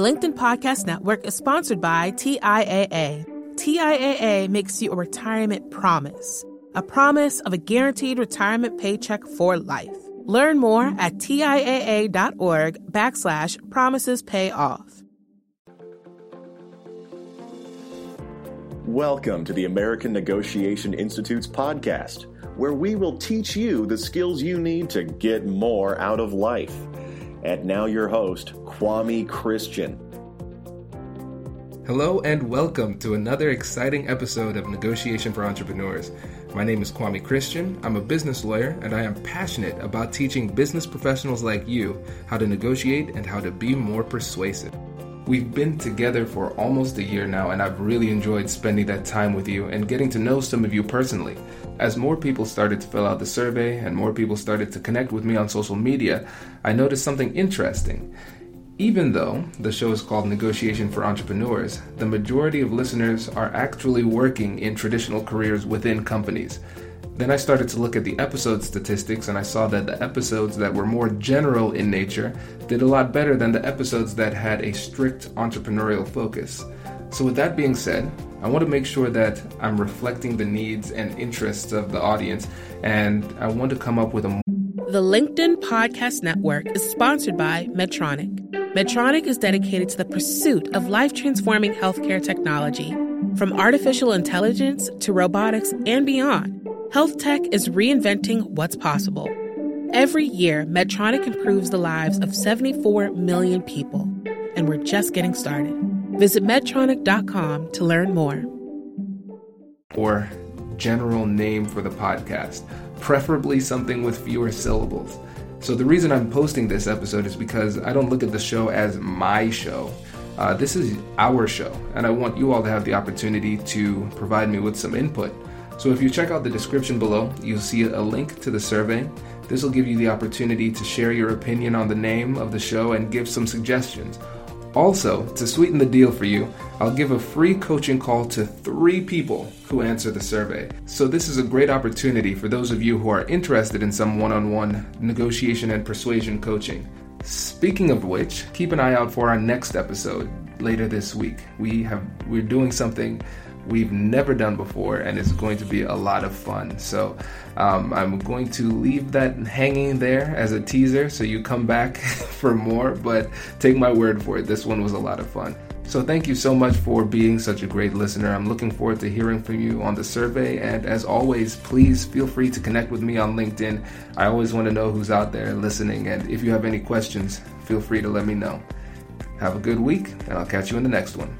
The LinkedIn Podcast Network is sponsored by TIAA. TIAA makes you a retirement promise, a promise of a guaranteed retirement paycheck for life. Learn more at TIAA.org backslash promises pay off. Welcome to the American Negotiation Institute's podcast, where we will teach you the skills you need to get more out of life. And now, your host, Kwame Christian. Hello, and welcome to another exciting episode of Negotiation for Entrepreneurs. My name is Kwame Christian. I'm a business lawyer, and I am passionate about teaching business professionals like you how to negotiate and how to be more persuasive. We've been together for almost a year now, and I've really enjoyed spending that time with you and getting to know some of you personally. As more people started to fill out the survey and more people started to connect with me on social media, I noticed something interesting. Even though the show is called Negotiation for Entrepreneurs, the majority of listeners are actually working in traditional careers within companies. Then I started to look at the episode statistics and I saw that the episodes that were more general in nature did a lot better than the episodes that had a strict entrepreneurial focus. So, with that being said, I want to make sure that I'm reflecting the needs and interests of the audience, and I want to come up with a. The LinkedIn Podcast Network is sponsored by Medtronic. Medtronic is dedicated to the pursuit of life transforming healthcare technology. From artificial intelligence to robotics and beyond, health tech is reinventing what's possible. Every year, Medtronic improves the lives of 74 million people, and we're just getting started. Visit Medtronic.com to learn more. Or general name for the podcast, preferably something with fewer syllables. So, the reason I'm posting this episode is because I don't look at the show as my show. Uh, this is our show, and I want you all to have the opportunity to provide me with some input. So if you check out the description below, you'll see a link to the survey. This will give you the opportunity to share your opinion on the name of the show and give some suggestions. Also, to sweeten the deal for you, I'll give a free coaching call to three people who answer the survey. So, this is a great opportunity for those of you who are interested in some one on one negotiation and persuasion coaching. Speaking of which, keep an eye out for our next episode later this week. We have we're doing something we've never done before, and it's going to be a lot of fun. So um, I'm going to leave that hanging there as a teaser so you come back for more, but take my word for it, this one was a lot of fun. So thank you so much for being such a great listener. I'm looking forward to hearing from you on the survey. And as always, please feel free to connect with me on LinkedIn. I always want to know who's out there listening. And if you have any questions, feel free to let me know. Have a good week, and I'll catch you in the next one.